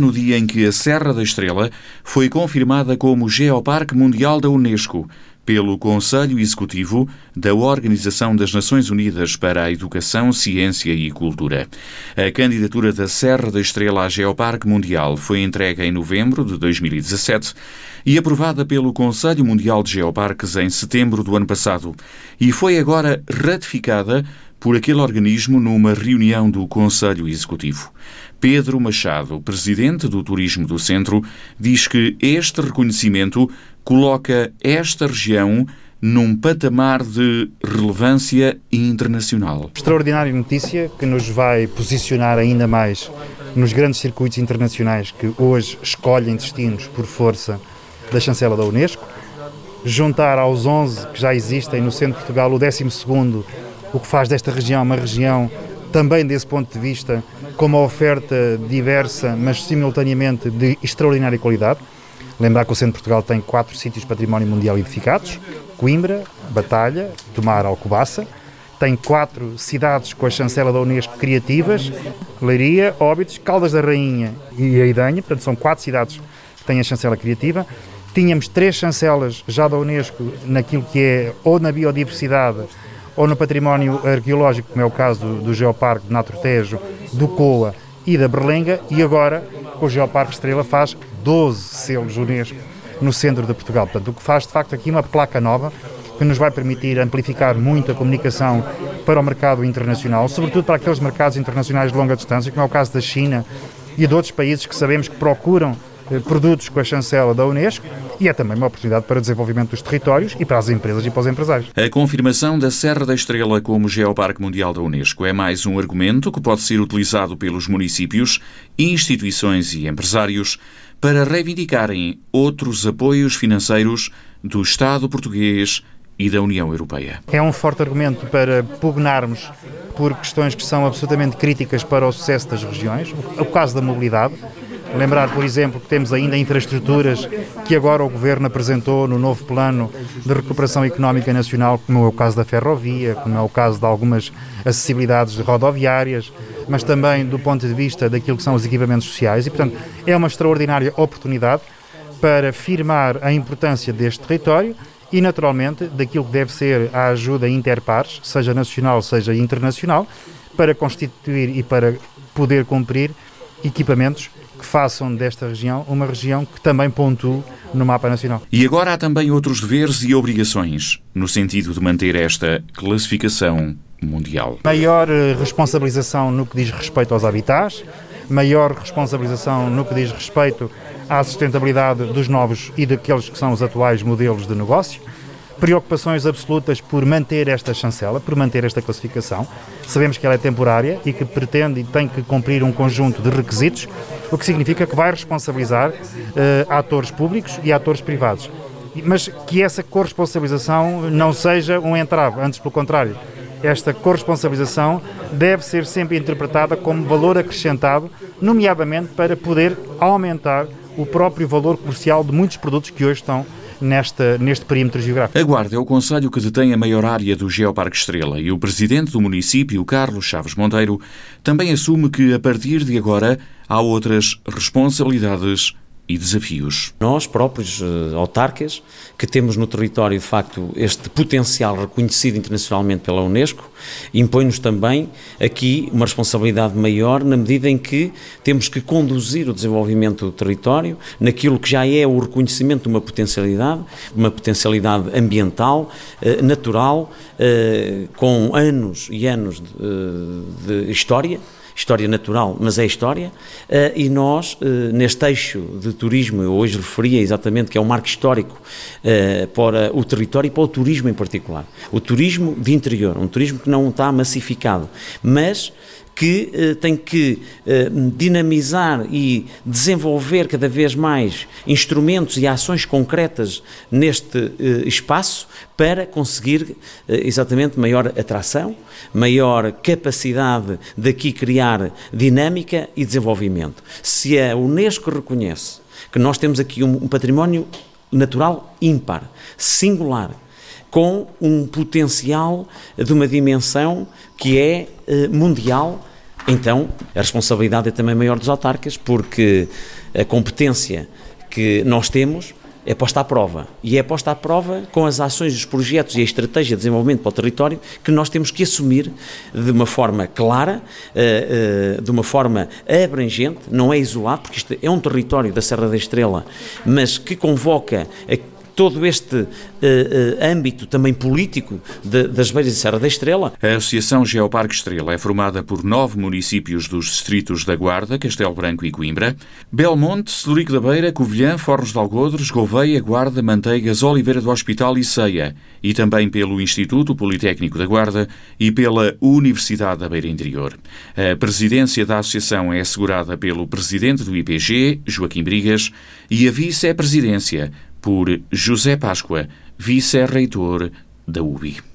no dia em que a Serra da Estrela foi confirmada como Geoparque Mundial da Unesco pelo Conselho Executivo da Organização das Nações Unidas para a Educação, Ciência e Cultura. A candidatura da Serra da Estrela à Geoparque Mundial foi entregue em novembro de 2017 e aprovada pelo Conselho Mundial de Geoparques em setembro do ano passado e foi agora ratificada por aquele organismo numa reunião do Conselho Executivo. Pedro Machado, presidente do Turismo do Centro, diz que este reconhecimento coloca esta região num patamar de relevância internacional. Extraordinária notícia que nos vai posicionar ainda mais nos grandes circuitos internacionais que hoje escolhem destinos por força da chancela da Unesco. Juntar aos 11 que já existem no centro de Portugal o 12 o que faz desta região uma região também desse ponto de vista com uma oferta diversa, mas simultaneamente de extraordinária qualidade. Lembrar que o Centro de Portugal tem quatro sítios de património mundial edificados: Coimbra, Batalha, Tomar, Alcobaça. Tem quatro cidades com a chancela da Unesco criativas: Leiria, Óbidos, Caldas da Rainha e Aidanha. Portanto, são quatro cidades que têm a chancela criativa. Tínhamos três chancelas já da Unesco naquilo que é ou na biodiversidade ou no património arqueológico, como é o caso do, do Geoparque de Naturtejo, do COA e da Berlenga, e agora o Geoparque Estrela faz 12 selos Unesco no centro de Portugal. Portanto, o que faz de facto aqui uma placa nova que nos vai permitir amplificar muito a comunicação para o mercado internacional, sobretudo para aqueles mercados internacionais de longa distância, como é o caso da China e de outros países que sabemos que procuram produtos com a chancela da Unesco e é também uma oportunidade para o desenvolvimento dos territórios e para as empresas e para os empresários. A confirmação da Serra da Estrela como Geoparque Mundial da Unesco é mais um argumento que pode ser utilizado pelos municípios, instituições e empresários para reivindicarem outros apoios financeiros do Estado português e da União Europeia. É um forte argumento para pugnarmos por questões que são absolutamente críticas para o sucesso das regiões, o caso da mobilidade. Lembrar, por exemplo, que temos ainda infraestruturas que agora o Governo apresentou no novo Plano de Recuperação Económica Nacional, como é o caso da ferrovia, como é o caso de algumas acessibilidades rodoviárias, mas também do ponto de vista daquilo que são os equipamentos sociais. E, portanto, é uma extraordinária oportunidade para firmar a importância deste território e, naturalmente, daquilo que deve ser a ajuda interpares, seja nacional, seja internacional, para constituir e para poder cumprir equipamentos que façam desta região uma região que também pontue no mapa nacional. E agora há também outros deveres e obrigações no sentido de manter esta classificação mundial. Maior eh, responsabilização no que diz respeito aos habitats, maior responsabilização no que diz respeito à sustentabilidade dos novos e daqueles que são os atuais modelos de negócio preocupações absolutas por manter esta chancela, por manter esta classificação. Sabemos que ela é temporária e que pretende e tem que cumprir um conjunto de requisitos, o que significa que vai responsabilizar uh, atores públicos e atores privados. Mas que essa corresponsabilização não seja um entrave, antes pelo contrário. Esta corresponsabilização deve ser sempre interpretada como valor acrescentado, nomeadamente para poder aumentar o próprio valor comercial de muitos produtos que hoje estão nesta, neste perímetro geográfico. A Guarda é o conselho que detém a maior área do Geoparque Estrela e o presidente do município, Carlos Chaves Monteiro, também assume que a partir de agora há outras responsabilidades e desafios. Nós próprios, uh, autarcas, que temos no território, de facto, este potencial reconhecido internacionalmente pela Unesco, impõe-nos também aqui uma responsabilidade maior na medida em que temos que conduzir o desenvolvimento do território naquilo que já é o reconhecimento de uma potencialidade, uma potencialidade ambiental, uh, natural, uh, com anos e anos de história história natural, mas é história, uh, e nós, uh, neste eixo de turismo, eu hoje referia exatamente que é um marco histórico uh, para o território e para o turismo em particular. O turismo de interior, um turismo que não está massificado, mas que eh, tem que eh, dinamizar e desenvolver cada vez mais instrumentos e ações concretas neste eh, espaço para conseguir exatamente maior atração, maior capacidade de aqui criar dinâmica e desenvolvimento. Se a Unesco reconhece que nós temos aqui um, um património natural ímpar, singular, com um potencial de uma dimensão que é mundial Então, a responsabilidade é também maior dos autarcas, porque a competência que nós temos é posta à prova. E é posta à prova com as ações, os projetos e a estratégia de desenvolvimento para o território que nós temos que assumir de uma forma clara, eh, eh, de uma forma abrangente, não é isolado, porque isto é um território da Serra da Estrela, mas que convoca todo este uh, uh, âmbito também político de, das Beiras de Serra da Estrela. A Associação Geoparque Estrela é formada por nove municípios dos distritos da Guarda, Castelo Branco e Coimbra, Belmonte, Celurico da Beira, Covilhã, Fornos de Algodres, Gouveia, Guarda, Manteigas, Oliveira do Hospital e Ceia, e também pelo Instituto Politécnico da Guarda e pela Universidade da Beira Interior. A presidência da associação é assegurada pelo presidente do IPG, Joaquim Brigas, e a vice-presidência por José Páscoa, vice-reitor da UBI.